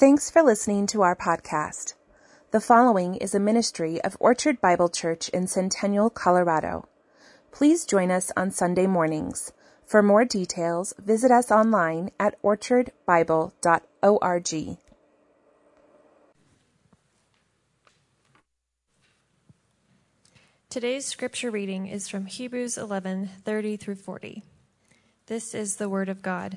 Thanks for listening to our podcast. The following is a ministry of Orchard Bible Church in Centennial, Colorado. Please join us on Sunday mornings. For more details, visit us online at orchardbible.org. Today's scripture reading is from Hebrews 11 30 through 40. This is the Word of God.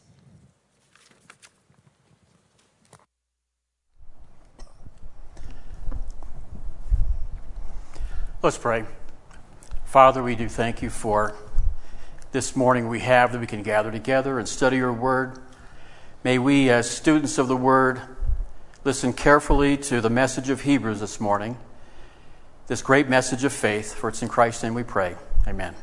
Let's pray. Father, we do thank you for this morning we have that we can gather together and study your word. May we, as students of the word, listen carefully to the message of Hebrews this morning, this great message of faith, for it's in Christ's name we pray. Amen.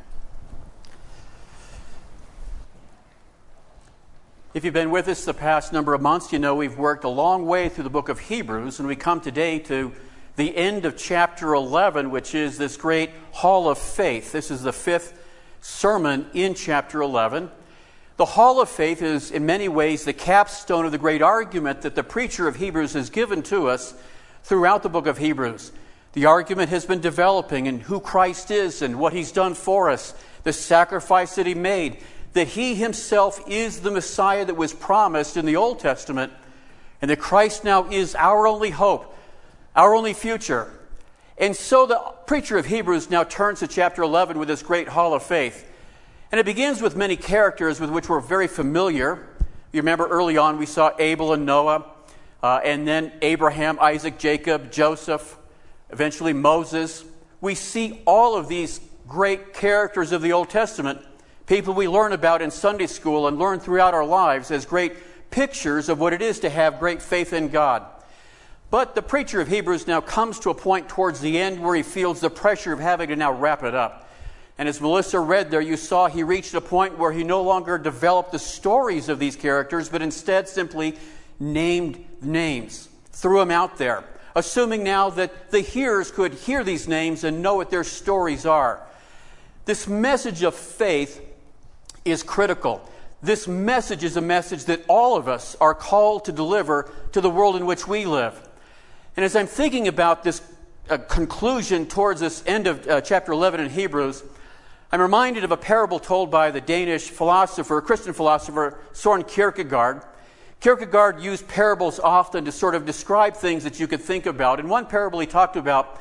If you've been with us the past number of months, you know we've worked a long way through the book of Hebrews, and we come today to the end of chapter 11, which is this great hall of faith. This is the fifth sermon in chapter 11. The hall of faith is, in many ways, the capstone of the great argument that the preacher of Hebrews has given to us throughout the book of Hebrews. The argument has been developing in who Christ is and what he's done for us, the sacrifice that he made, that he himself is the Messiah that was promised in the Old Testament, and that Christ now is our only hope our only future. And so the preacher of Hebrews now turns to chapter 11 with this great hall of faith. And it begins with many characters with which we're very familiar. You remember early on we saw Abel and Noah, uh, and then Abraham, Isaac, Jacob, Joseph, eventually Moses. We see all of these great characters of the Old Testament, people we learn about in Sunday school and learn throughout our lives as great pictures of what it is to have great faith in God. But the preacher of Hebrews now comes to a point towards the end where he feels the pressure of having to now wrap it up. And as Melissa read there, you saw he reached a point where he no longer developed the stories of these characters, but instead simply named names, threw them out there, assuming now that the hearers could hear these names and know what their stories are. This message of faith is critical. This message is a message that all of us are called to deliver to the world in which we live. And as I'm thinking about this uh, conclusion towards this end of uh, chapter 11 in Hebrews, I'm reminded of a parable told by the Danish philosopher, Christian philosopher, Soren Kierkegaard. Kierkegaard used parables often to sort of describe things that you could think about. And one parable he talked about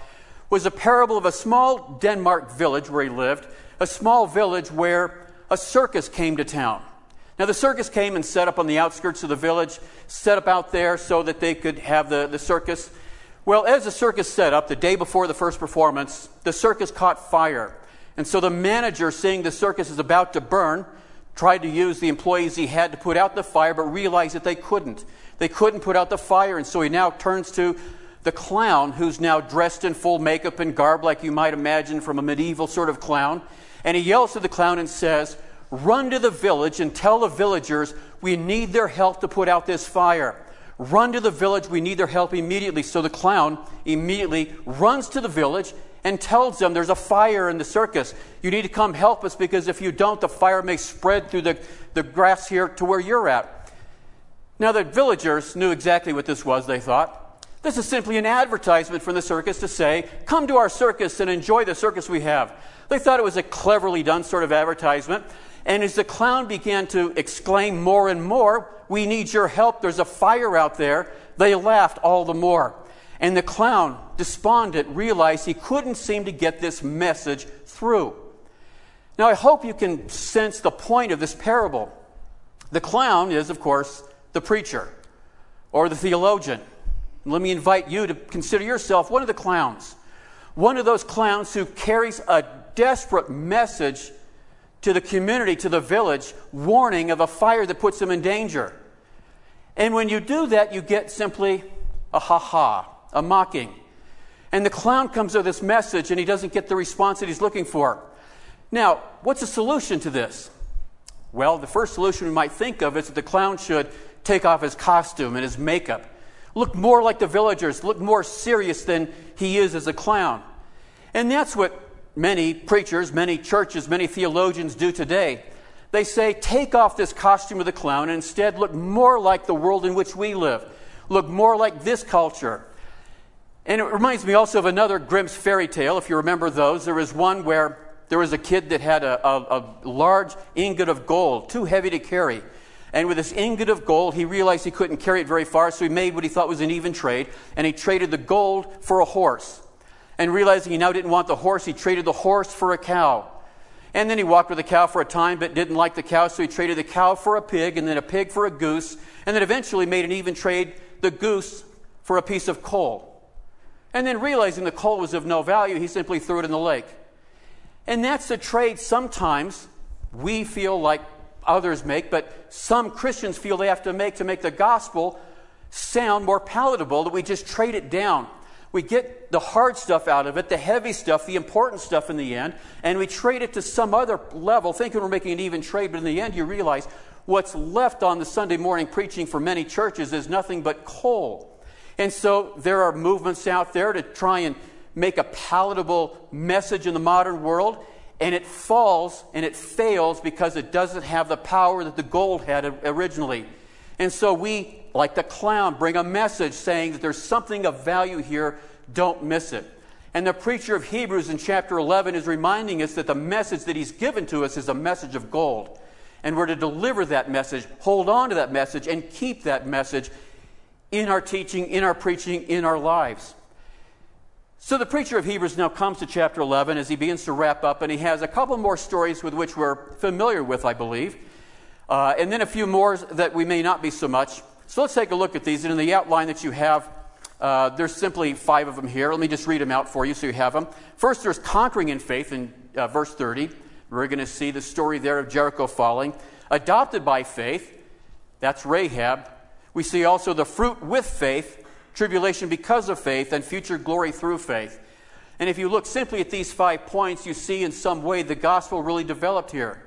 was a parable of a small Denmark village where he lived, a small village where a circus came to town. Now, the circus came and set up on the outskirts of the village, set up out there so that they could have the, the circus. Well, as the circus set up, the day before the first performance, the circus caught fire. And so the manager, seeing the circus is about to burn, tried to use the employees he had to put out the fire, but realized that they couldn't. They couldn't put out the fire, and so he now turns to the clown, who's now dressed in full makeup and garb, like you might imagine from a medieval sort of clown. And he yells to the clown and says, Run to the village and tell the villagers we need their help to put out this fire. Run to the village. We need their help immediately. So the clown immediately runs to the village and tells them there's a fire in the circus. You need to come help us because if you don't, the fire may spread through the, the grass here to where you're at. Now, the villagers knew exactly what this was, they thought. This is simply an advertisement from the circus to say, come to our circus and enjoy the circus we have. They thought it was a cleverly done sort of advertisement. And as the clown began to exclaim more and more, We need your help, there's a fire out there, they laughed all the more. And the clown, despondent, realized he couldn't seem to get this message through. Now, I hope you can sense the point of this parable. The clown is, of course, the preacher or the theologian. Let me invite you to consider yourself one of the clowns. One of those clowns who carries a desperate message to the community, to the village, warning of a fire that puts them in danger. And when you do that, you get simply a ha ha, a mocking. And the clown comes with this message and he doesn't get the response that he's looking for. Now, what's the solution to this? Well, the first solution we might think of is that the clown should take off his costume and his makeup, look more like the villagers, look more serious than he is as a clown. And that's what many preachers, many churches, many theologians do today. They say, take off this costume of the clown and instead look more like the world in which we live, look more like this culture. And it reminds me also of another Grimm's fairy tale, if you remember those. There was one where there was a kid that had a, a, a large ingot of gold, too heavy to carry. And with this ingot of gold, he realized he couldn't carry it very far, so he made what he thought was an even trade, and he traded the gold for a horse. And realizing he now didn't want the horse, he traded the horse for a cow. And then he walked with the cow for a time, but didn't like the cow, so he traded the cow for a pig, and then a pig for a goose, and then eventually made an even trade the goose for a piece of coal. And then realizing the coal was of no value, he simply threw it in the lake. And that's the trade sometimes we feel like others make, but some Christians feel they have to make to make the gospel sound more palatable, that we just trade it down. We get the hard stuff out of it, the heavy stuff, the important stuff in the end, and we trade it to some other level, thinking we're making an even trade, but in the end you realize what's left on the Sunday morning preaching for many churches is nothing but coal. And so there are movements out there to try and make a palatable message in the modern world, and it falls and it fails because it doesn't have the power that the gold had originally. And so we, like the clown, bring a message saying that there's something of value here, don't miss it. And the preacher of Hebrews in chapter 11 is reminding us that the message that he's given to us is a message of gold. And we're to deliver that message, hold on to that message, and keep that message in our teaching, in our preaching, in our lives. So the preacher of Hebrews now comes to chapter 11 as he begins to wrap up, and he has a couple more stories with which we're familiar with, I believe, uh, and then a few more that we may not be so much. So let's take a look at these. And in the outline that you have, uh, there's simply five of them here. Let me just read them out for you so you have them. First, there's conquering in faith in uh, verse 30. We're going to see the story there of Jericho falling. Adopted by faith, that's Rahab. We see also the fruit with faith, tribulation because of faith, and future glory through faith. And if you look simply at these five points, you see in some way the gospel really developed here.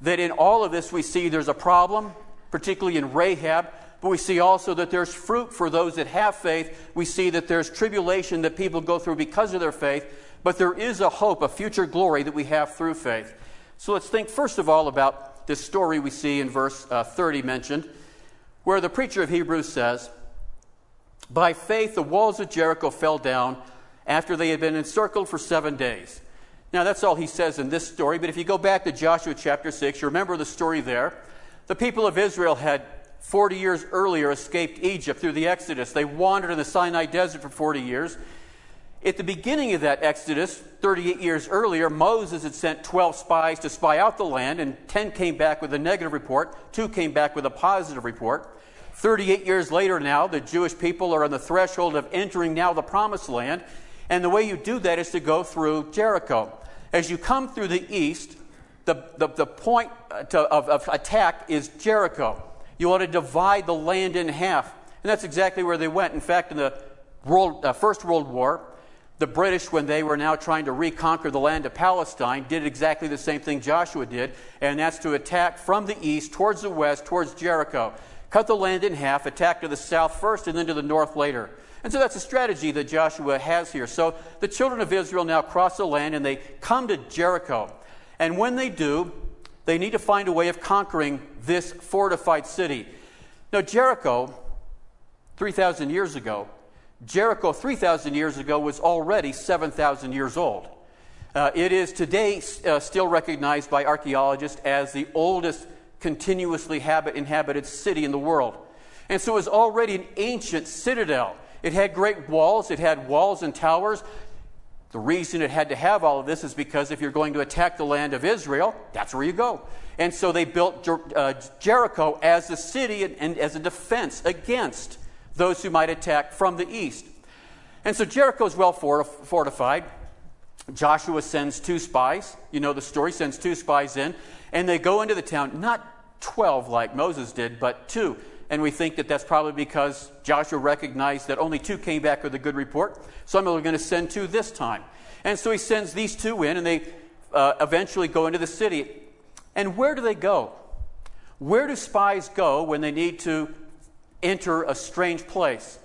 That in all of this we see there's a problem, particularly in Rahab, but we see also that there's fruit for those that have faith. We see that there's tribulation that people go through because of their faith, but there is a hope, a future glory that we have through faith. So let's think first of all about this story we see in verse uh, 30 mentioned where the preacher of Hebrews says, By faith the walls of Jericho fell down after they had been encircled for seven days. Now, that's all he says in this story, but if you go back to Joshua chapter 6, you remember the story there. The people of Israel had 40 years earlier escaped Egypt through the Exodus. They wandered in the Sinai desert for 40 years. At the beginning of that Exodus, 38 years earlier, Moses had sent 12 spies to spy out the land, and 10 came back with a negative report, 2 came back with a positive report. 38 years later now, the Jewish people are on the threshold of entering now the promised land, and the way you do that is to go through Jericho. As you come through the east, the, the, the point uh, to, of, of attack is Jericho. You want to divide the land in half. And that's exactly where they went. In fact, in the world, uh, First World War, the British, when they were now trying to reconquer the land of Palestine, did exactly the same thing Joshua did, and that's to attack from the east towards the west, towards Jericho. cut the land in half, attack to the south first, and then to the north later. And so that's a strategy that Joshua has here. So the children of Israel now cross the land and they come to Jericho. And when they do, they need to find a way of conquering this fortified city. Now, Jericho, 3,000 years ago, Jericho 3,000 years ago was already 7,000 years old. Uh, it is today uh, still recognized by archaeologists as the oldest continuously habit, inhabited city in the world. And so it was already an ancient citadel. It had great walls, it had walls and towers. The reason it had to have all of this is because if you're going to attack the land of Israel, that's where you go. And so they built Jer- uh, Jericho as a city and, and as a defense against those who might attack from the east. And so Jericho is well fortified. Joshua sends two spies. You know the story, sends two spies in, and they go into the town, not 12 like Moses did, but two. And we think that that's probably because Joshua recognized that only two came back with a good report. So I'm going to send two this time. And so he sends these two in, and they uh, eventually go into the city. And where do they go? Where do spies go when they need to enter a strange place?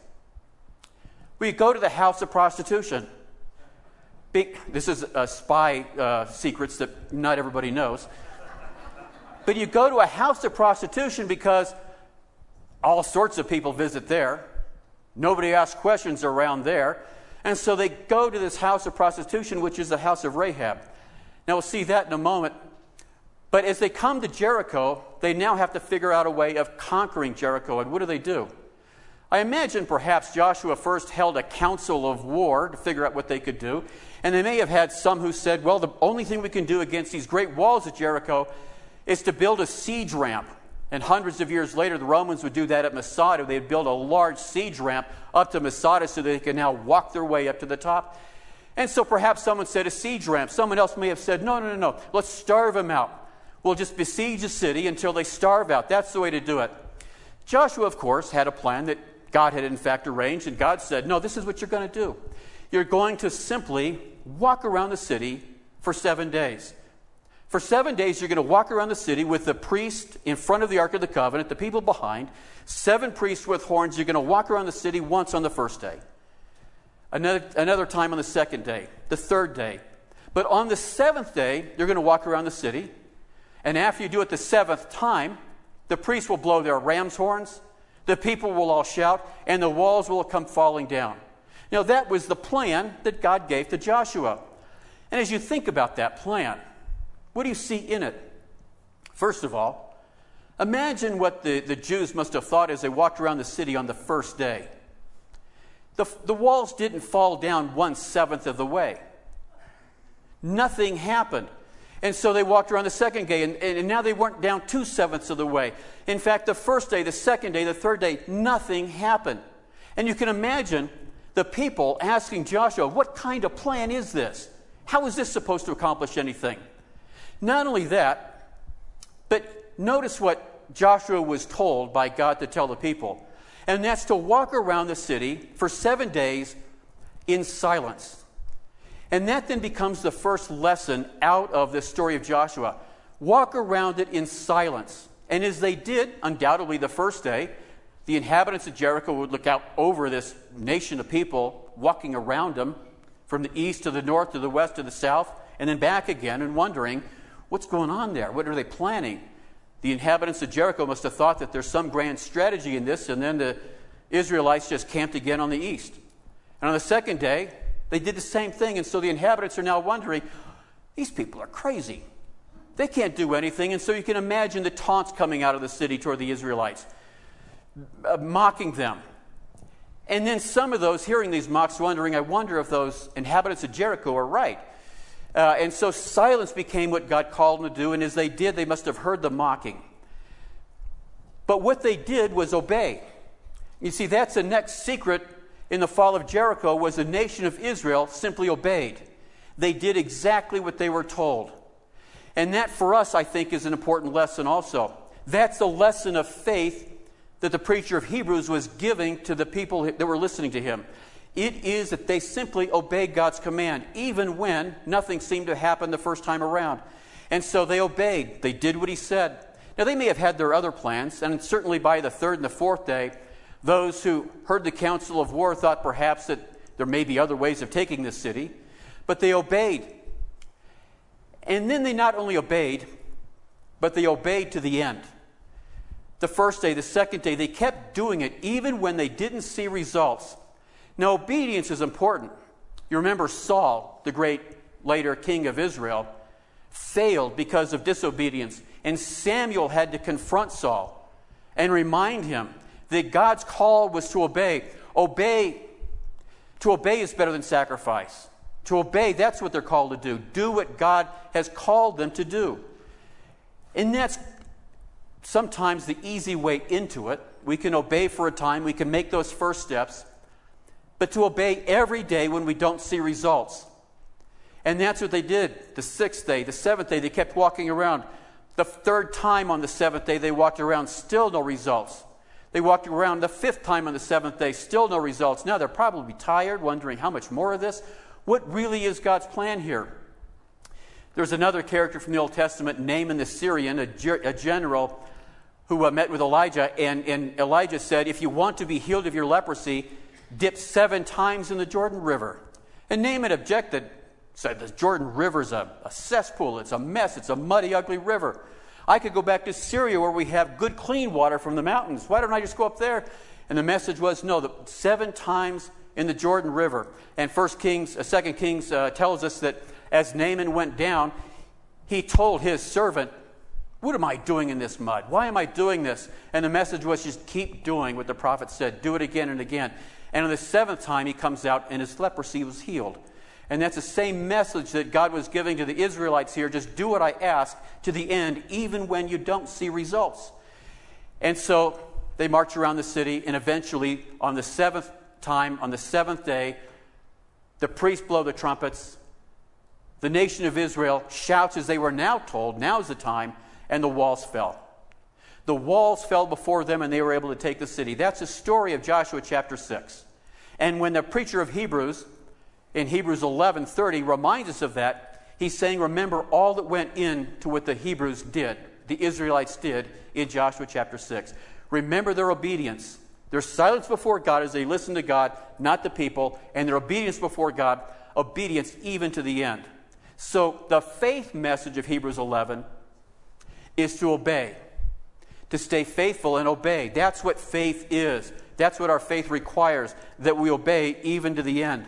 We go to the house of prostitution. this is a spy uh, secrets that not everybody knows. But you go to a house of prostitution because all sorts of people visit there. Nobody asks questions around there. And so they go to this house of prostitution, which is the house of Rahab. Now we'll see that in a moment. But as they come to Jericho, they now have to figure out a way of conquering Jericho. And what do they do? I imagine perhaps Joshua first held a council of war to figure out what they could do. And they may have had some who said, well, the only thing we can do against these great walls of Jericho is to build a siege ramp and hundreds of years later, the Romans would do that at Masada. They'd build a large siege ramp up to Masada so they could now walk their way up to the top. And so perhaps someone said a siege ramp. Someone else may have said, no, no, no, no. Let's starve them out. We'll just besiege the city until they starve out. That's the way to do it. Joshua, of course, had a plan that God had in fact arranged, and God said, no, this is what you're going to do. You're going to simply walk around the city for seven days. For seven days, you're going to walk around the city with the priest in front of the Ark of the Covenant, the people behind, seven priests with horns. You're going to walk around the city once on the first day, another, another time on the second day, the third day. But on the seventh day, you're going to walk around the city. And after you do it the seventh time, the priests will blow their ram's horns, the people will all shout, and the walls will come falling down. Now, that was the plan that God gave to Joshua. And as you think about that plan, what do you see in it? First of all, imagine what the, the Jews must have thought as they walked around the city on the first day. The, the walls didn't fall down one seventh of the way, nothing happened. And so they walked around the second day, and, and now they weren't down two sevenths of the way. In fact, the first day, the second day, the third day, nothing happened. And you can imagine the people asking Joshua, What kind of plan is this? How is this supposed to accomplish anything? Not only that, but notice what Joshua was told by God to tell the people, and that's to walk around the city for seven days in silence. And that then becomes the first lesson out of the story of Joshua. Walk around it in silence. And as they did, undoubtedly the first day, the inhabitants of Jericho would look out over this nation of people walking around them from the east to the north to the west to the south, and then back again and wondering, What's going on there? What are they planning? The inhabitants of Jericho must have thought that there's some grand strategy in this, and then the Israelites just camped again on the east. And on the second day, they did the same thing, and so the inhabitants are now wondering these people are crazy. They can't do anything, and so you can imagine the taunts coming out of the city toward the Israelites, uh, mocking them. And then some of those hearing these mocks wondering, I wonder if those inhabitants of Jericho are right. Uh, and so silence became what God called them to do, and as they did, they must have heard the mocking. But what they did was obey. You see, that's the next secret in the fall of Jericho was the nation of Israel simply obeyed. They did exactly what they were told. And that for us, I think, is an important lesson also. That's the lesson of faith that the preacher of Hebrews was giving to the people that were listening to him. It is that they simply obeyed God's command, even when nothing seemed to happen the first time around. And so they obeyed. They did what he said. Now, they may have had their other plans, and certainly by the third and the fourth day, those who heard the council of war thought perhaps that there may be other ways of taking this city, but they obeyed. And then they not only obeyed, but they obeyed to the end. The first day, the second day, they kept doing it even when they didn't see results. Now, obedience is important. You remember Saul, the great later king of Israel, failed because of disobedience, and Samuel had to confront Saul and remind him that God's call was to obey. Obey. To obey is better than sacrifice. To obey, that's what they're called to do. Do what God has called them to do. And that's sometimes the easy way into it. We can obey for a time, we can make those first steps, but to obey every day when we don't see results. And that's what they did. The sixth day, the seventh day, they kept walking around. The third time on the seventh day, they walked around, still no results. They walked around the fifth time on the seventh day, still no results. Now they're probably tired, wondering how much more of this. What really is God's plan here? There's another character from the Old Testament, Naaman the Syrian, a, a general who uh, met with Elijah, and, and Elijah said, If you want to be healed of your leprosy, dip seven times in the Jordan River. And Naaman objected, said, The Jordan River's a, a cesspool, it's a mess, it's a muddy, ugly river. I could go back to Syria where we have good, clean water from the mountains. Why don't I just go up there? And the message was, No, the seven times in the Jordan River. And First Kings, uh, Second Kings uh, tells us that as Naaman went down, he told his servant, What am I doing in this mud? Why am I doing this? And the message was just keep doing what the prophet said. Do it again and again. And on the seventh time, he comes out and his leprosy was healed. And that's the same message that God was giving to the Israelites here. Just do what I ask to the end, even when you don't see results. And so they march around the city, and eventually, on the seventh time, on the seventh day, the priests blow the trumpets, the nation of Israel shouts as they were now told, now's the time, and the walls fell. The walls fell before them and they were able to take the city. That's the story of Joshua chapter 6. And when the preacher of Hebrews in Hebrews 11:30 reminds us of that, he's saying remember all that went into what the Hebrews did, the Israelites did in Joshua chapter 6. Remember their obedience. Their silence before God as they listened to God, not the people, and their obedience before God, obedience even to the end. So, the faith message of Hebrews 11 is to obey, to stay faithful and obey. That's what faith is. That's what our faith requires, that we obey even to the end.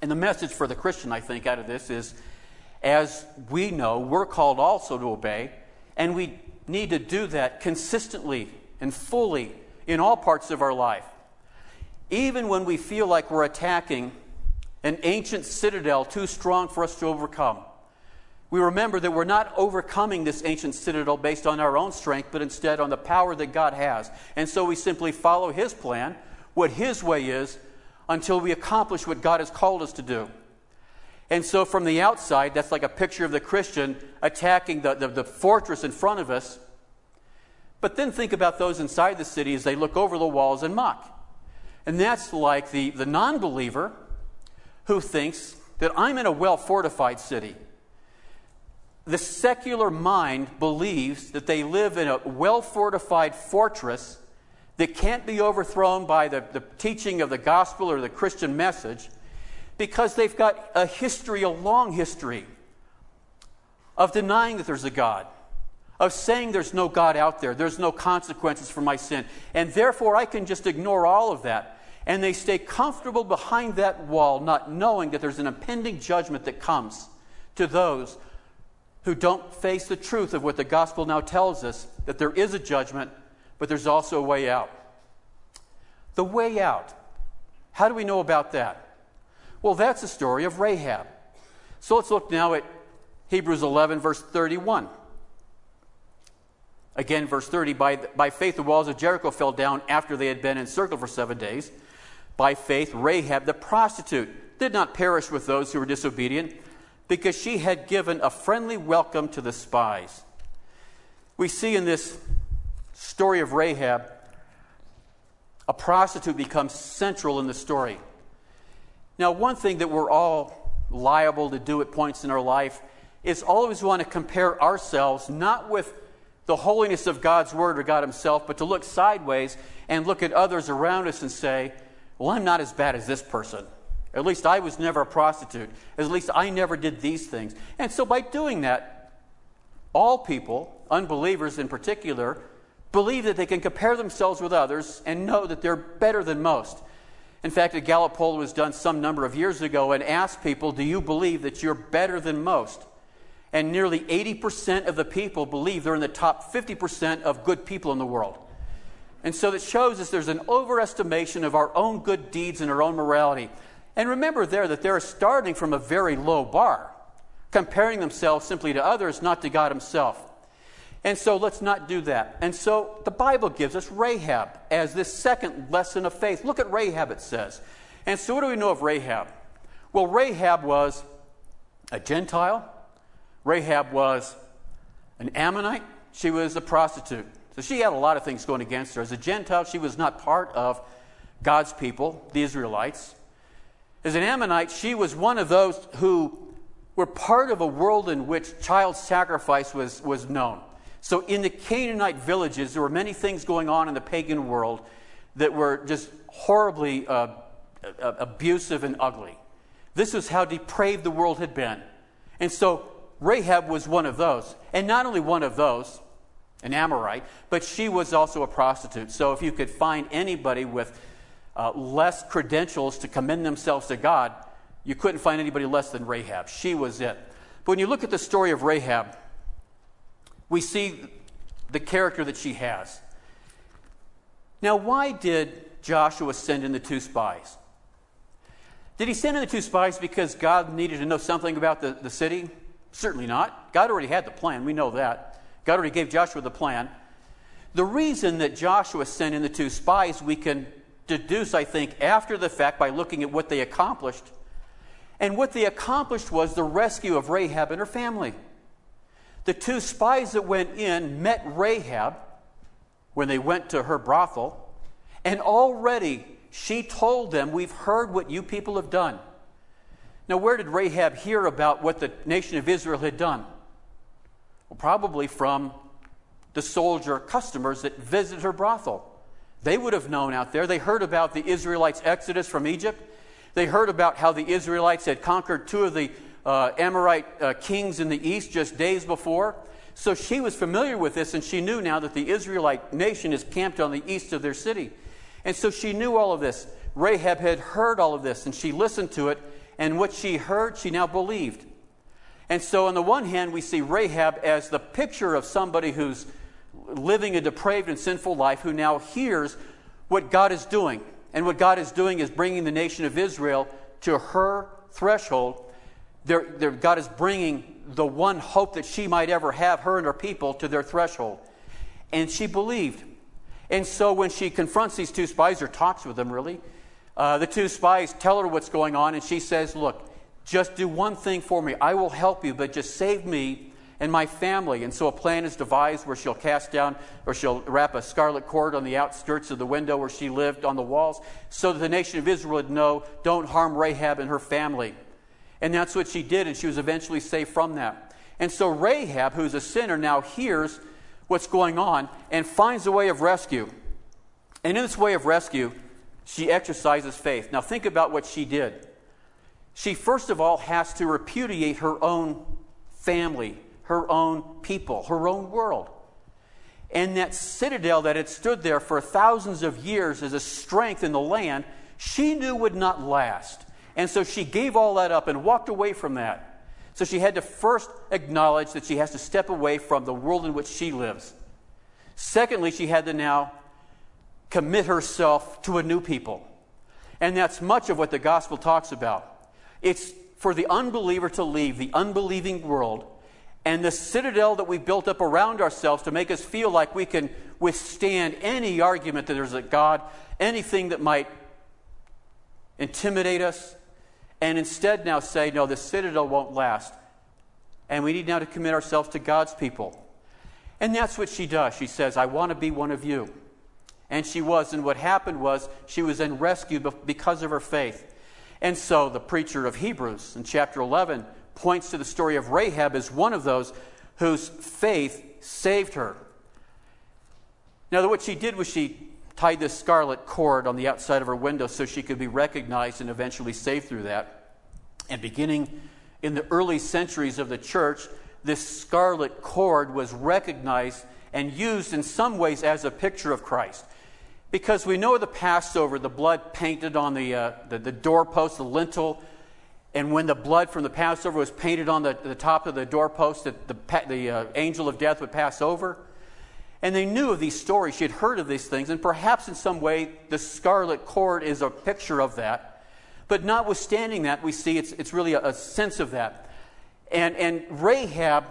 And the message for the Christian, I think, out of this is as we know, we're called also to obey, and we need to do that consistently and fully in all parts of our life. Even when we feel like we're attacking an ancient citadel too strong for us to overcome. We remember that we're not overcoming this ancient citadel based on our own strength, but instead on the power that God has. And so we simply follow His plan, what His way is, until we accomplish what God has called us to do. And so from the outside, that's like a picture of the Christian attacking the, the, the fortress in front of us. But then think about those inside the city as they look over the walls and mock. And that's like the, the non believer who thinks that I'm in a well fortified city. The secular mind believes that they live in a well fortified fortress that can't be overthrown by the, the teaching of the gospel or the Christian message because they've got a history, a long history, of denying that there's a God, of saying there's no God out there, there's no consequences for my sin, and therefore I can just ignore all of that. And they stay comfortable behind that wall, not knowing that there's an impending judgment that comes to those who don't face the truth of what the gospel now tells us that there is a judgment, but there's also a way out. The way out. How do we know about that? Well, that's the story of Rahab. So let's look now at Hebrews 11, verse 31. Again, verse 30 by, by faith, the walls of Jericho fell down after they had been encircled for seven days. By faith, Rahab the prostitute did not perish with those who were disobedient because she had given a friendly welcome to the spies. We see in this story of Rahab, a prostitute becomes central in the story. Now, one thing that we're all liable to do at points in our life is always want to compare ourselves not with the holiness of God's Word or God Himself, but to look sideways and look at others around us and say, Well, I'm not as bad as this person. At least I was never a prostitute. At least I never did these things. And so by doing that, all people, unbelievers in particular, believe that they can compare themselves with others and know that they're better than most. In fact, a Gallup poll was done some number of years ago and asked people, Do you believe that you're better than most? And nearly 80% of the people believe they're in the top 50% of good people in the world. And so that shows us there's an overestimation of our own good deeds and our own morality. And remember there that they're starting from a very low bar, comparing themselves simply to others, not to God Himself. And so let's not do that. And so the Bible gives us Rahab as this second lesson of faith. Look at Rahab, it says. And so what do we know of Rahab? Well, Rahab was a Gentile, Rahab was an Ammonite, she was a prostitute. So she had a lot of things going against her. As a Gentile, she was not part of God's people, the Israelites. As an Ammonite, she was one of those who were part of a world in which child sacrifice was, was known. So, in the Canaanite villages, there were many things going on in the pagan world that were just horribly uh, abusive and ugly. This was how depraved the world had been. And so, Rahab was one of those. And not only one of those, an Amorite, but she was also a prostitute. So, if you could find anybody with uh, less credentials to commend themselves to God, you couldn't find anybody less than Rahab. She was it. But when you look at the story of Rahab, we see the character that she has. Now, why did Joshua send in the two spies? Did he send in the two spies because God needed to know something about the, the city? Certainly not. God already had the plan. We know that. God already gave Joshua the plan. The reason that Joshua sent in the two spies, we can deduce, I think, after the fact by looking at what they accomplished. And what they accomplished was the rescue of Rahab and her family. The two spies that went in met Rahab when they went to her brothel, and already she told them, We've heard what you people have done. Now, where did Rahab hear about what the nation of Israel had done? Well, probably from the soldier customers that visited her brothel. They would have known out there. They heard about the Israelites' exodus from Egypt. They heard about how the Israelites had conquered two of the uh, Amorite uh, kings in the east just days before. So she was familiar with this, and she knew now that the Israelite nation is camped on the east of their city. And so she knew all of this. Rahab had heard all of this, and she listened to it, and what she heard, she now believed. And so, on the one hand, we see Rahab as the picture of somebody who's living a depraved and sinful life who now hears what God is doing. And what God is doing is bringing the nation of Israel to her threshold. They're, they're, God is bringing the one hope that she might ever have, her and her people, to their threshold. And she believed. And so when she confronts these two spies, or talks with them really, uh, the two spies tell her what's going on, and she says, Look, just do one thing for me. I will help you, but just save me and my family. And so a plan is devised where she'll cast down or she'll wrap a scarlet cord on the outskirts of the window where she lived on the walls so that the nation of Israel would know don't harm Rahab and her family. And that's what she did, and she was eventually saved from that. And so Rahab, who's a sinner, now hears what's going on and finds a way of rescue. And in this way of rescue, she exercises faith. Now, think about what she did. She, first of all, has to repudiate her own family, her own people, her own world. And that citadel that had stood there for thousands of years as a strength in the land, she knew would not last. And so she gave all that up and walked away from that. So she had to first acknowledge that she has to step away from the world in which she lives. Secondly, she had to now commit herself to a new people. And that's much of what the gospel talks about. It's for the unbeliever to leave the unbelieving world and the citadel that we built up around ourselves to make us feel like we can withstand any argument that there's a God, anything that might intimidate us, and instead now say, no, the citadel won't last. And we need now to commit ourselves to God's people. And that's what she does. She says, I want to be one of you. And she was. And what happened was she was then rescued because of her faith. And so the preacher of Hebrews in chapter 11 points to the story of Rahab as one of those whose faith saved her. Now, what she did was she tied this scarlet cord on the outside of her window so she could be recognized and eventually saved through that. And beginning in the early centuries of the church, this scarlet cord was recognized and used in some ways as a picture of Christ. Because we know the Passover, the blood painted on the, uh, the, the, doorpost, the lintel, and when the blood from the Passover was painted on the, the top of the doorpost, that the, the uh, angel of death would pass over. And they knew of these stories. She had heard of these things, and perhaps in some way the scarlet cord is a picture of that. But notwithstanding that, we see it's, it's really a, a sense of that. And, and Rahab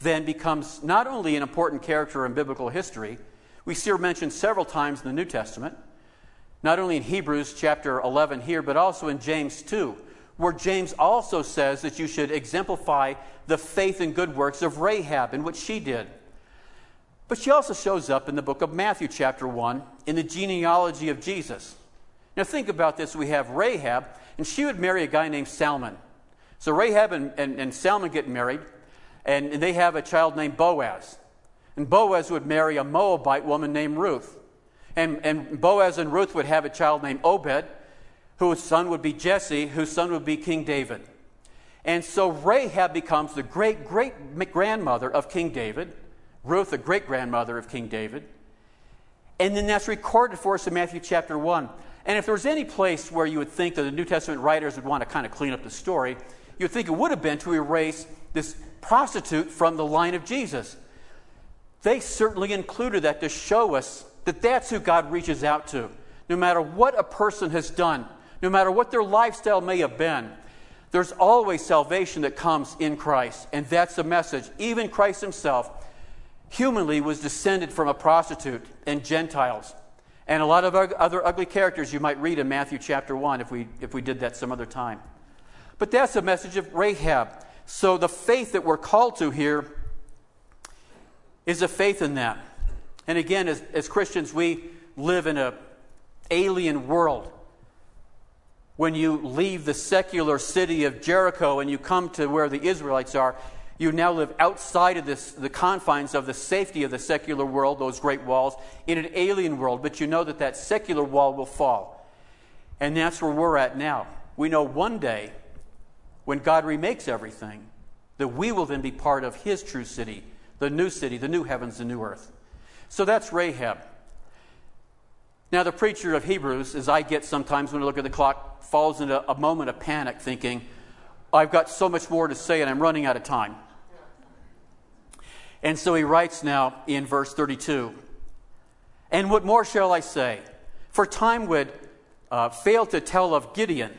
then becomes not only an important character in biblical history, we see her mentioned several times in the New Testament, not only in Hebrews chapter 11 here, but also in James 2, where James also says that you should exemplify the faith and good works of Rahab and what she did. But she also shows up in the book of Matthew, chapter 1, in the genealogy of Jesus. Now, think about this. We have Rahab, and she would marry a guy named Salmon. So, Rahab and, and, and Salmon get married, and, and they have a child named Boaz. And Boaz would marry a Moabite woman named Ruth. And, and Boaz and Ruth would have a child named Obed, whose son would be Jesse, whose son would be King David. And so Rahab becomes the great great grandmother of King David. Ruth, the great grandmother of King David. And then that's recorded for us in Matthew chapter 1. And if there was any place where you would think that the New Testament writers would want to kind of clean up the story, you would think it would have been to erase this prostitute from the line of Jesus. They certainly included that to show us that that's who God reaches out to. No matter what a person has done, no matter what their lifestyle may have been, there's always salvation that comes in Christ. And that's the message. Even Christ himself humanly was descended from a prostitute and Gentiles. And a lot of other ugly characters you might read in Matthew chapter 1 if we, if we did that some other time. But that's the message of Rahab. So the faith that we're called to here is a faith in that. And again, as, as Christians, we live in an alien world. When you leave the secular city of Jericho and you come to where the Israelites are, you now live outside of this, the confines of the safety of the secular world, those great walls, in an alien world, but you know that that secular wall will fall. And that's where we're at now. We know one day, when God remakes everything, that we will then be part of His true city, the new city, the new heavens, the new earth. So that's Rahab. Now, the preacher of Hebrews, as I get sometimes when I look at the clock, falls into a moment of panic thinking, I've got so much more to say and I'm running out of time. And so he writes now in verse 32 And what more shall I say? For time would uh, fail to tell of Gideon,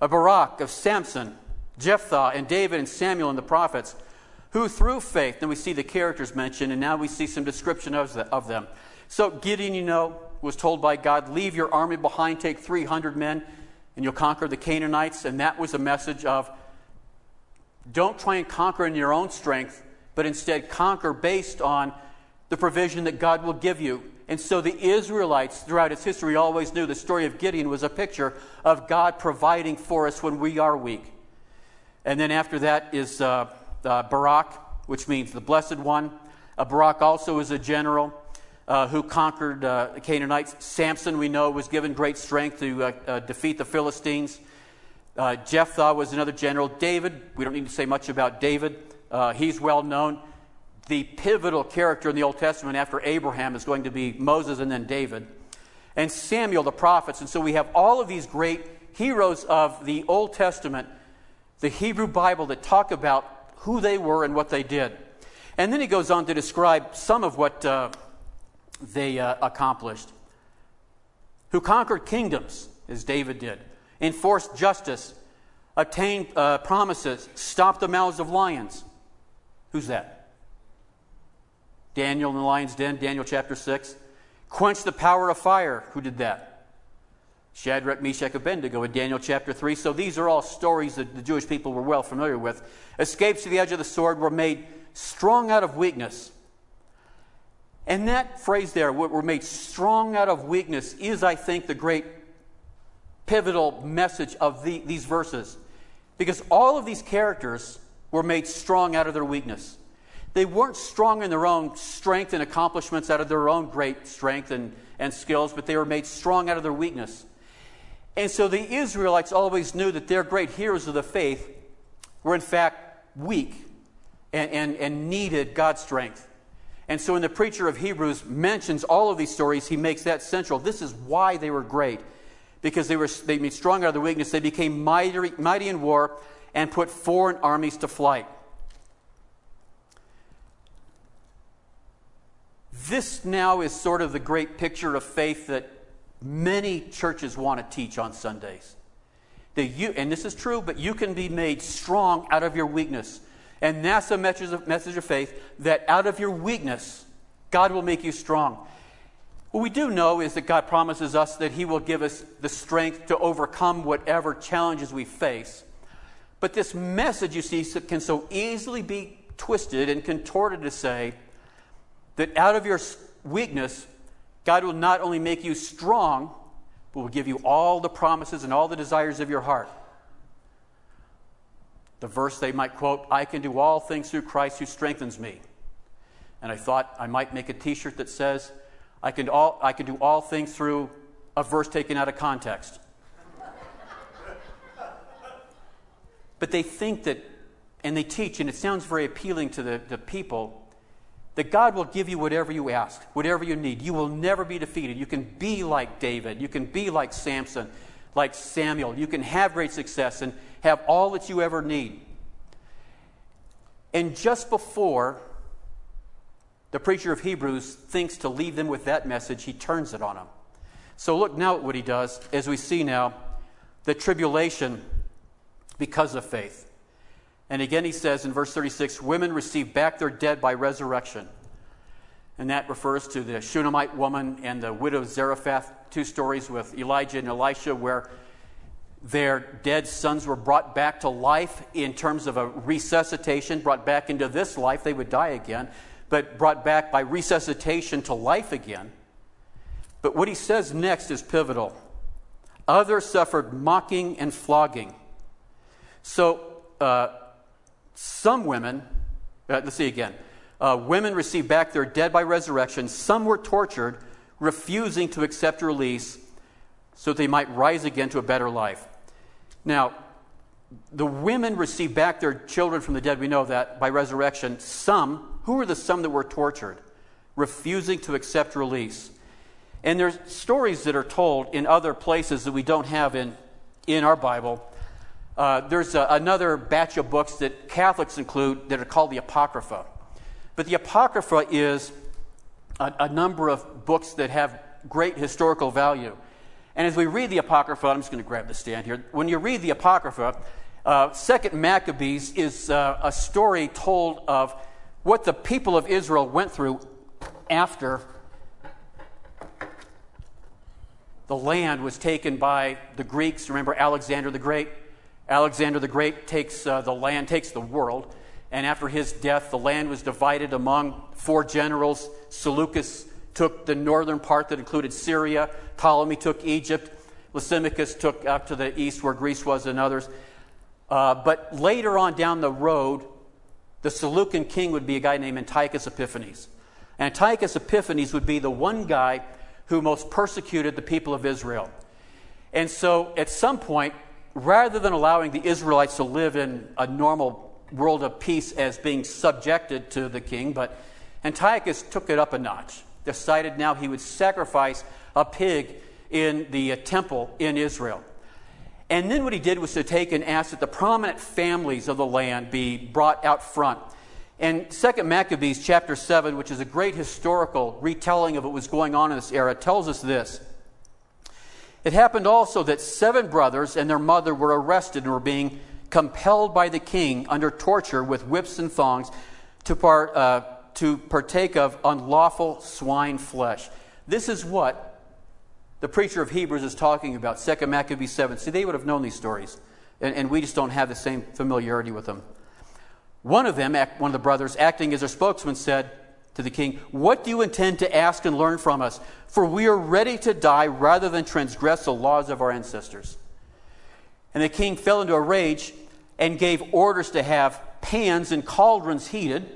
of Barak, of Samson, Jephthah, and David, and Samuel, and the prophets, who through faith, then we see the characters mentioned, and now we see some description of, the, of them. So Gideon, you know, was told by God, Leave your army behind, take 300 men, and you'll conquer the Canaanites. And that was a message of don't try and conquer in your own strength, but instead conquer based on the provision that God will give you. And so the Israelites, throughout its history, always knew the story of Gideon was a picture of God providing for us when we are weak. And then after that is uh, uh, Barak, which means the blessed one. Uh, Barak also is a general uh, who conquered uh, the Canaanites. Samson, we know, was given great strength to uh, defeat the Philistines. Jephthah was another general. David, we don't need to say much about David. Uh, he's well known. The pivotal character in the Old Testament after Abraham is going to be Moses and then David. And Samuel, the prophets. And so we have all of these great heroes of the Old Testament, the Hebrew Bible, that talk about who they were and what they did. And then he goes on to describe some of what uh, they uh, accomplished. Who conquered kingdoms, as David did, enforced justice, obtained uh, promises, stopped the mouths of lions Who's that? Daniel in the lion's den, Daniel chapter 6. Quench the power of fire. Who did that? Shadrach, Meshach, Abednego in Daniel chapter 3. So these are all stories that the Jewish people were well familiar with. Escapes to the edge of the sword were made strong out of weakness. And that phrase there, we were made strong out of weakness, is, I think, the great pivotal message of the, these verses. Because all of these characters were made strong out of their weakness. They weren't strong in their own strength and accomplishments out of their own great strength and, and skills, but they were made strong out of their weakness. And so the Israelites always knew that their great heroes of the faith were, in fact, weak and, and, and needed God's strength. And so when the preacher of Hebrews mentions all of these stories, he makes that central. This is why they were great. Because they were they made strong out of their weakness, they became mighty, mighty in war and put foreign armies to flight. This now is sort of the great picture of faith that many churches want to teach on Sundays. That you, and this is true, but you can be made strong out of your weakness. And that's a message of, message of faith that out of your weakness, God will make you strong. What we do know is that God promises us that He will give us the strength to overcome whatever challenges we face. But this message, you see, can so easily be twisted and contorted to say, that out of your weakness, God will not only make you strong, but will give you all the promises and all the desires of your heart. The verse they might quote, I can do all things through Christ who strengthens me. And I thought I might make a t shirt that says, I can, all, I can do all things through a verse taken out of context. but they think that, and they teach, and it sounds very appealing to the, the people, that God will give you whatever you ask, whatever you need. You will never be defeated. You can be like David. You can be like Samson, like Samuel. You can have great success and have all that you ever need. And just before the preacher of Hebrews thinks to leave them with that message, he turns it on them. So look now at what he does as we see now the tribulation because of faith. And again, he says in verse 36 women receive back their dead by resurrection. And that refers to the Shunammite woman and the widow Zarephath, two stories with Elijah and Elisha, where their dead sons were brought back to life in terms of a resuscitation, brought back into this life. They would die again, but brought back by resuscitation to life again. But what he says next is pivotal. Others suffered mocking and flogging. So, uh, some women, uh, let's see again. Uh, women received back their dead by resurrection. Some were tortured, refusing to accept release so they might rise again to a better life. Now, the women received back their children from the dead. We know that by resurrection. Some, who were the some that were tortured? Refusing to accept release. And there's stories that are told in other places that we don't have in, in our Bible uh, there's a, another batch of books that Catholics include that are called the Apocrypha. But the Apocrypha is a, a number of books that have great historical value. And as we read the Apocrypha, I'm just going to grab the stand here. When you read the Apocrypha, uh, Second Maccabees is uh, a story told of what the people of Israel went through after the land was taken by the Greeks. Remember Alexander the Great? Alexander the Great takes uh, the land, takes the world, and after his death, the land was divided among four generals. Seleucus took the northern part that included Syria, Ptolemy took Egypt, Lysimachus took up to the east where Greece was, and others. Uh, but later on down the road, the Seleucid king would be a guy named Antiochus Epiphanes. Antiochus Epiphanes would be the one guy who most persecuted the people of Israel. And so at some point, rather than allowing the Israelites to live in a normal world of peace as being subjected to the king, but Antiochus took it up a notch, decided now he would sacrifice a pig in the uh, temple in Israel. And then what he did was to take and ask that the prominent families of the land be brought out front. And Second Maccabees chapter 7, which is a great historical retelling of what was going on in this era, tells us this. It happened also that seven brothers and their mother were arrested and were being compelled by the king under torture with whips and thongs to, part, uh, to partake of unlawful swine flesh. This is what the preacher of Hebrews is talking about, 2 Maccabees 7. See, they would have known these stories, and, and we just don't have the same familiarity with them. One of them, one of the brothers, acting as their spokesman, said, to the king, What do you intend to ask and learn from us? For we are ready to die rather than transgress the laws of our ancestors. And the king fell into a rage and gave orders to have pans and cauldrons heated.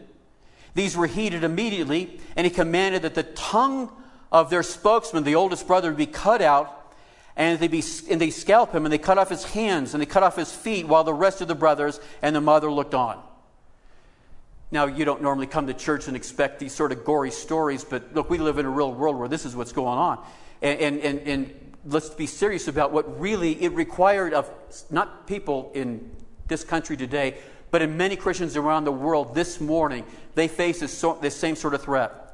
These were heated immediately, and he commanded that the tongue of their spokesman, the oldest brother, be cut out, and they, be, and they scalp him, and they cut off his hands, and they cut off his feet, while the rest of the brothers and the mother looked on. Now, you don't normally come to church and expect these sort of gory stories, but look, we live in a real world where this is what's going on. And, and, and, let's be serious about what really it required of not people in this country today, but in many Christians around the world this morning, they face this, so, this same sort of threat.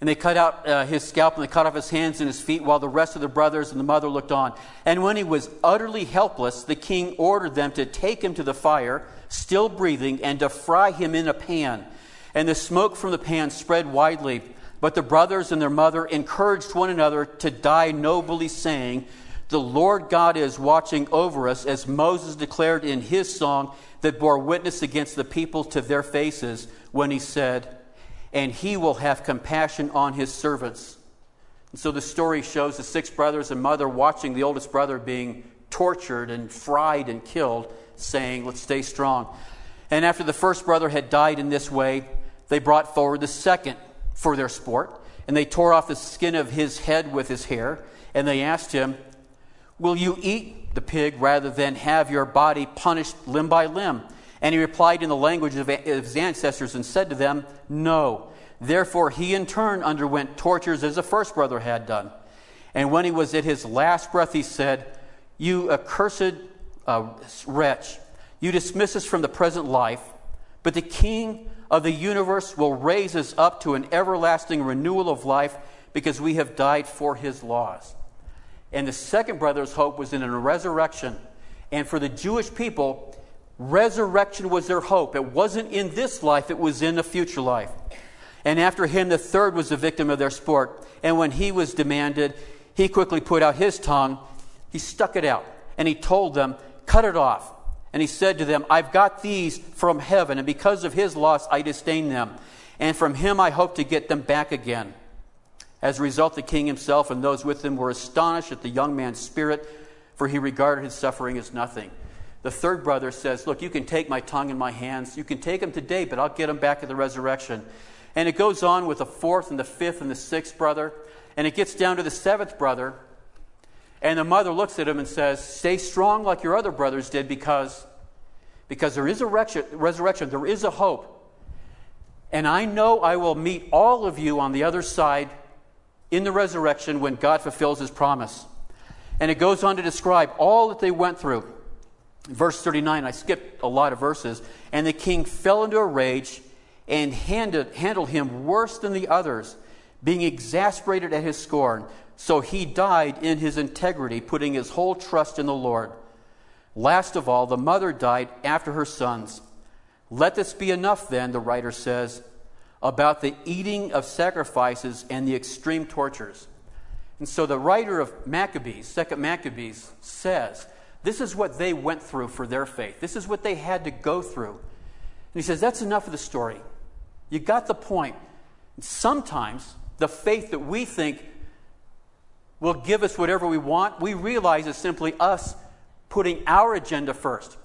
And they cut out uh, his scalp and they cut off his hands and his feet while the rest of the brothers and the mother looked on. And when he was utterly helpless, the king ordered them to take him to the fire, still breathing, and to fry him in a pan. And the smoke from the pan spread widely. But the brothers and their mother encouraged one another to die nobly, saying, The Lord God is watching over us, as Moses declared in his song that bore witness against the people to their faces when he said, and he will have compassion on his servants. And so the story shows the six brothers and mother watching the oldest brother being tortured and fried and killed, saying, Let's stay strong. And after the first brother had died in this way, they brought forward the second for their sport, and they tore off the skin of his head with his hair, and they asked him, Will you eat the pig rather than have your body punished limb by limb? And he replied in the language of his ancestors and said to them, No. Therefore, he in turn underwent tortures as the first brother had done. And when he was at his last breath, he said, You accursed uh, wretch, you dismiss us from the present life, but the King of the universe will raise us up to an everlasting renewal of life because we have died for his laws. And the second brother's hope was in a resurrection. And for the Jewish people, Resurrection was their hope. It wasn't in this life, it was in the future life. And after him, the third was the victim of their sport. And when he was demanded, he quickly put out his tongue, he stuck it out, and he told them, Cut it off. And he said to them, I've got these from heaven, and because of his loss, I disdain them. And from him I hope to get them back again. As a result, the king himself and those with him were astonished at the young man's spirit, for he regarded his suffering as nothing. The third brother says, Look, you can take my tongue in my hands. You can take them today, but I'll get them back at the resurrection. And it goes on with the fourth and the fifth and the sixth brother. And it gets down to the seventh brother. And the mother looks at him and says, Stay strong like your other brothers did because, because there is a resurrection, there is a hope. And I know I will meet all of you on the other side in the resurrection when God fulfills his promise. And it goes on to describe all that they went through. Verse 39, I skipped a lot of verses. And the king fell into a rage and handed, handled him worse than the others, being exasperated at his scorn. So he died in his integrity, putting his whole trust in the Lord. Last of all, the mother died after her sons. Let this be enough, then, the writer says, about the eating of sacrifices and the extreme tortures. And so the writer of Maccabees, Second Maccabees, says this is what they went through for their faith. This is what they had to go through. And he says, That's enough of the story. You got the point. Sometimes the faith that we think will give us whatever we want, we realize is simply us putting our agenda first.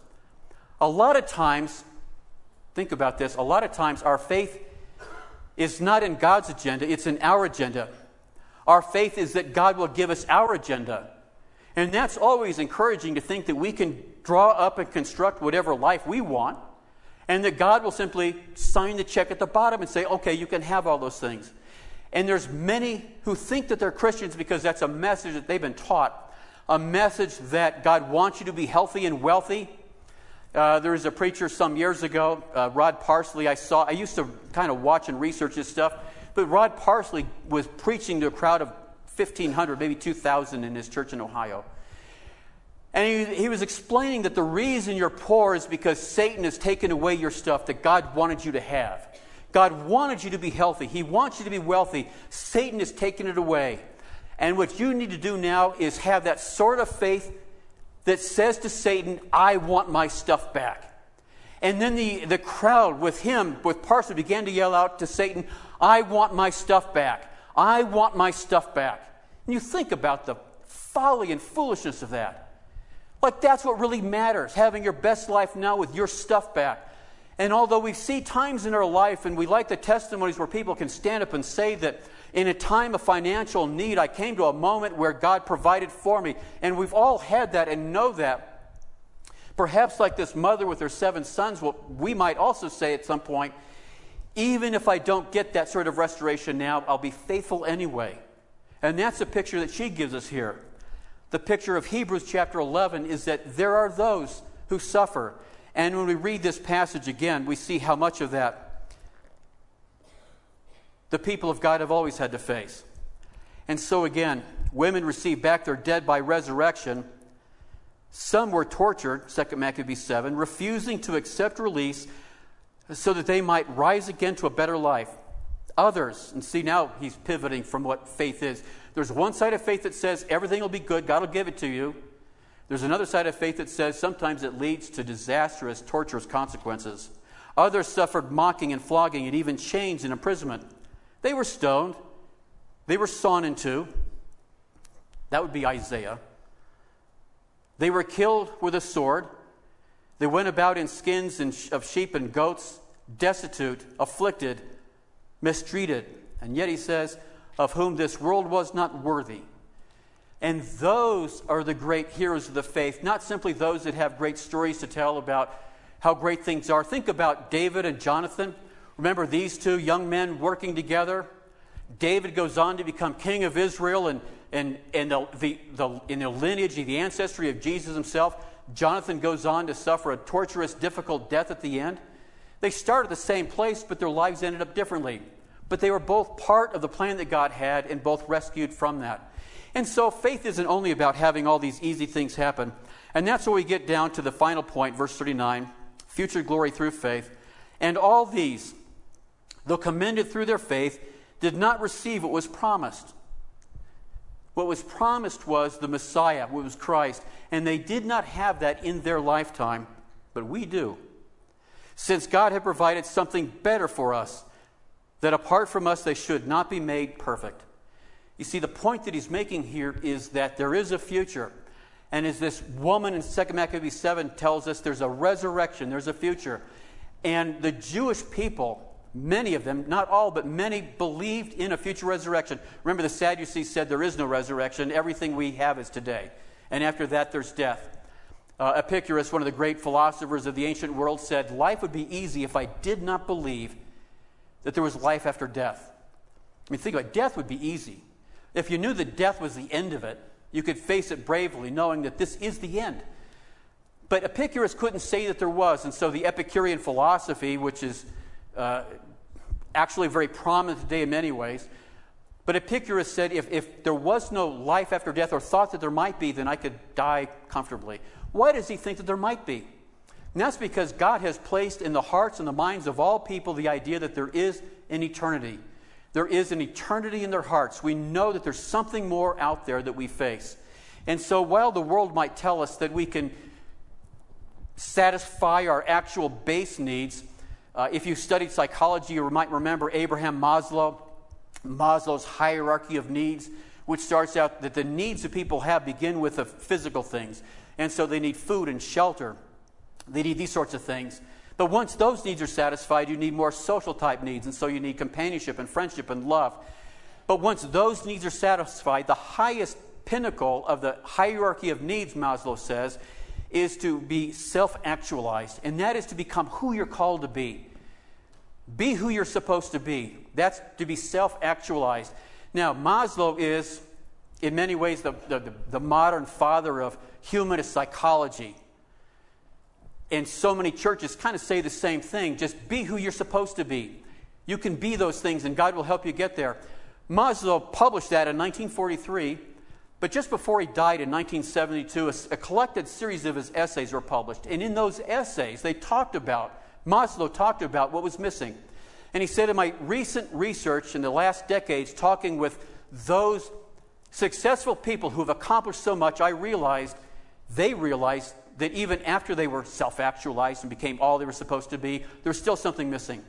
A lot of times, think about this, a lot of times our faith is not in God's agenda, it's in our agenda. Our faith is that God will give us our agenda. And that's always encouraging to think that we can draw up and construct whatever life we want, and that God will simply sign the check at the bottom and say, okay, you can have all those things. And there's many who think that they're Christians because that's a message that they've been taught, a message that God wants you to be healthy and wealthy. Uh, there was a preacher some years ago, uh, Rod Parsley. I saw. I used to kind of watch and research this stuff, but Rod Parsley was preaching to a crowd of 1,500, maybe 2,000 in his church in Ohio. And he, he, was explaining that the reason you're poor is because Satan has taken away your stuff that God wanted you to have. God wanted you to be healthy, He wants you to be wealthy. Satan has taken it away. And what you need to do now is have that sort of faith that says to Satan, I want my stuff back. And then the, the crowd with him, with Parson, began to yell out to Satan, I want my stuff back. I want my stuff back. And you think about the folly and foolishness of that. Like that's what really matters, having your best life now with your stuff back. And although we see times in our life, and we like the testimonies where people can stand up and say that in a time of financial need, I came to a moment where God provided for me. And we've all had that and know that. Perhaps, like this mother with her seven sons, well, we might also say at some point, even if I don't get that sort of restoration now, I'll be faithful anyway. And that's a picture that she gives us here. The picture of Hebrews chapter 11 is that there are those who suffer. And when we read this passage again, we see how much of that the people of God have always had to face. And so, again, women receive back their dead by resurrection. Some were tortured, 2 Maccabees 7, refusing to accept release so that they might rise again to a better life. Others, and see now he's pivoting from what faith is. There's one side of faith that says everything will be good, God will give it to you. There's another side of faith that says sometimes it leads to disastrous, torturous consequences. Others suffered mocking and flogging and even chains and imprisonment. They were stoned, they were sawn in two. That would be Isaiah. They were killed with a sword. They went about in skins of sheep and goats, destitute, afflicted, mistreated. And yet he says, of whom this world was not worthy. And those are the great heroes of the faith, not simply those that have great stories to tell about how great things are. Think about David and Jonathan. Remember these two young men working together? David goes on to become king of Israel and, and, and the, the, the, in the lineage, the ancestry of Jesus himself. Jonathan goes on to suffer a torturous, difficult death at the end. They started the same place, but their lives ended up differently. But they were both part of the plan that God had and both rescued from that. And so faith isn't only about having all these easy things happen. And that's where we get down to the final point, verse 39 future glory through faith. And all these, though commended through their faith, did not receive what was promised. What was promised was the Messiah, what was Christ, and they did not have that in their lifetime, but we do. Since God had provided something better for us, that apart from us they should not be made perfect. You see, the point that he's making here is that there is a future. And as this woman in 2 Maccabees 7 tells us, there's a resurrection, there's a future. And the Jewish people, many of them, not all, but many, believed in a future resurrection. Remember, the Sadducees said there is no resurrection, everything we have is today. And after that, there's death. Uh, Epicurus, one of the great philosophers of the ancient world, said, Life would be easy if I did not believe that there was life after death. I mean, think about it, death would be easy. If you knew that death was the end of it, you could face it bravely, knowing that this is the end. But Epicurus couldn't say that there was, and so the Epicurean philosophy, which is uh, actually very prominent today in many ways, but Epicurus said if, if there was no life after death or thought that there might be, then I could die comfortably. Why does he think that there might be? And that's because God has placed in the hearts and the minds of all people the idea that there is an eternity. There is an eternity in their hearts. We know that there's something more out there that we face. And so while the world might tell us that we can satisfy our actual base needs, uh, if you studied psychology, you might remember Abraham Maslow, Maslow's hierarchy of needs, which starts out that the needs that people have begin with the physical things. And so they need food and shelter. They need these sorts of things. But once those needs are satisfied, you need more social type needs, and so you need companionship and friendship and love. But once those needs are satisfied, the highest pinnacle of the hierarchy of needs, Maslow says, is to be self actualized, and that is to become who you're called to be. Be who you're supposed to be. That's to be self actualized. Now, Maslow is, in many ways, the, the, the modern father of humanist psychology and so many churches kind of say the same thing just be who you're supposed to be. You can be those things, and God will help you get there. Maslow published that in 1943, but just before he died in 1972, a, a collected series of his essays were published. And in those essays, they talked about, Maslow talked about what was missing. And he said, In my recent research in the last decades, talking with those successful people who have accomplished so much, I realized they realized that even after they were self actualized and became all they were supposed to be, there was still something missing.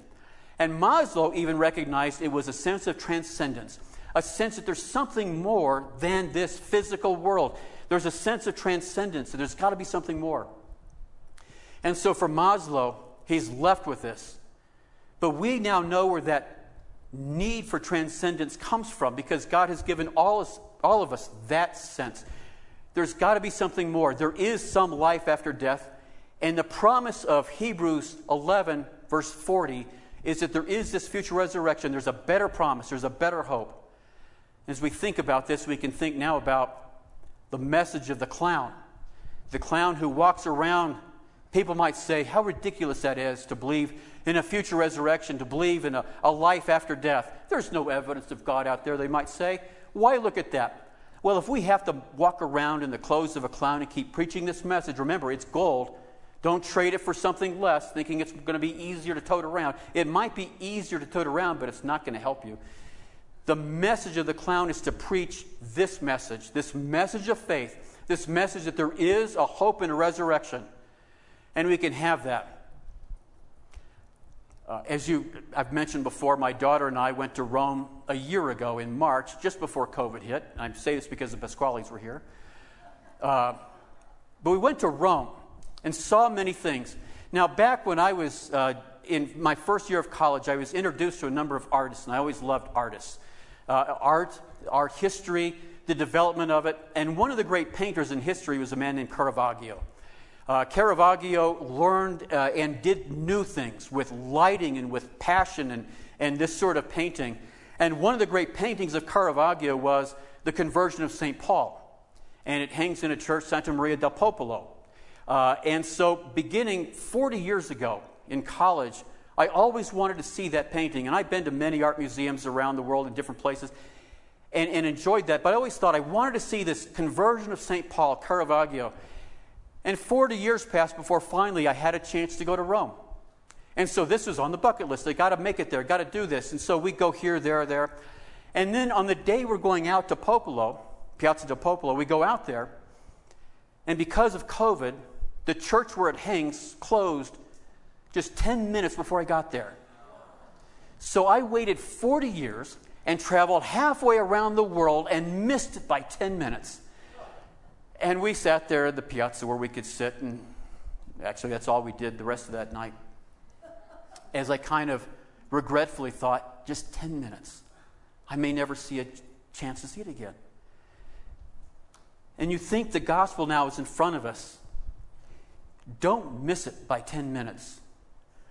And Maslow even recognized it was a sense of transcendence, a sense that there's something more than this physical world. There's a sense of transcendence, that there's got to be something more. And so for Maslow, he's left with this. But we now know where that need for transcendence comes from because God has given all, us, all of us that sense. There's got to be something more. There is some life after death. And the promise of Hebrews 11, verse 40, is that there is this future resurrection. There's a better promise, there's a better hope. As we think about this, we can think now about the message of the clown. The clown who walks around, people might say, how ridiculous that is to believe in a future resurrection, to believe in a, a life after death. There's no evidence of God out there, they might say. Why look at that? Well, if we have to walk around in the clothes of a clown and keep preaching this message, remember, it's gold. Don't trade it for something less, thinking it's going to be easier to tote around. It might be easier to tote around, but it's not going to help you. The message of the clown is to preach this message, this message of faith, this message that there is a hope and a resurrection. And we can have that. Uh, as you, I've mentioned before, my daughter and I went to Rome a year ago in March, just before COVID hit. I say this because the Pasquales were here. Uh, but we went to Rome and saw many things. Now, back when I was uh, in my first year of college, I was introduced to a number of artists, and I always loved artists. Uh, art, art history, the development of it. And one of the great painters in history was a man named Caravaggio. Uh, Caravaggio learned uh, and did new things with lighting and with passion and, and this sort of painting. And one of the great paintings of Caravaggio was the conversion of St. Paul. And it hangs in a church, Santa Maria del Popolo. Uh, and so, beginning 40 years ago in college, I always wanted to see that painting. And I've been to many art museums around the world in different places and, and enjoyed that. But I always thought I wanted to see this conversion of St. Paul, Caravaggio. And 40 years passed before finally I had a chance to go to Rome. And so this was on the bucket list. I got to make it there, got to do this. And so we go here, there, there. And then on the day we're going out to Popolo, Piazza del Popolo, we go out there. And because of COVID, the church where it hangs closed just 10 minutes before I got there. So I waited 40 years and traveled halfway around the world and missed it by 10 minutes. And we sat there at the piazza where we could sit, and actually, that's all we did the rest of that night. As I kind of regretfully thought, just 10 minutes. I may never see a chance to see it again. And you think the gospel now is in front of us. Don't miss it by 10 minutes.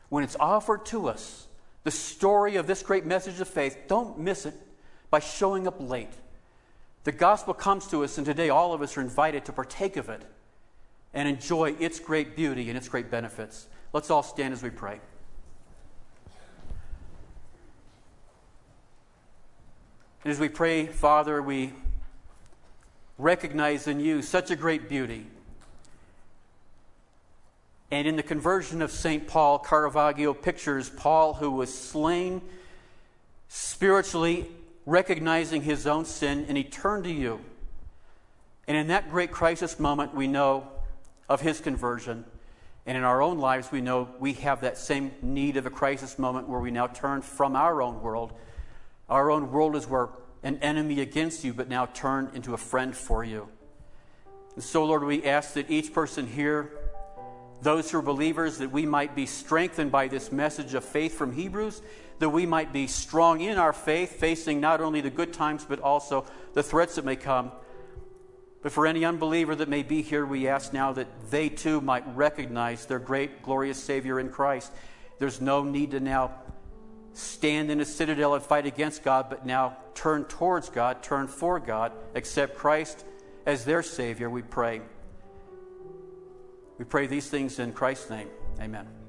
When it's offered to us, the story of this great message of faith, don't miss it by showing up late. The gospel comes to us, and today all of us are invited to partake of it and enjoy its great beauty and its great benefits. Let's all stand as we pray. And as we pray, Father, we recognize in you such a great beauty and in the conversion of St. Paul, Caravaggio pictures Paul who was slain spiritually, recognizing his own sin, and he turned to you. And in that great crisis moment, we know of his conversion. And in our own lives, we know we have that same need of a crisis moment where we now turn from our own world. Our own world is where an enemy against you, but now turn into a friend for you. And so, Lord, we ask that each person here those who are believers, that we might be strengthened by this message of faith from Hebrews, that we might be strong in our faith, facing not only the good times, but also the threats that may come. But for any unbeliever that may be here, we ask now that they too might recognize their great, glorious Savior in Christ. There's no need to now stand in a citadel and fight against God, but now turn towards God, turn for God, accept Christ as their Savior, we pray. We pray these things in Christ's name. Amen.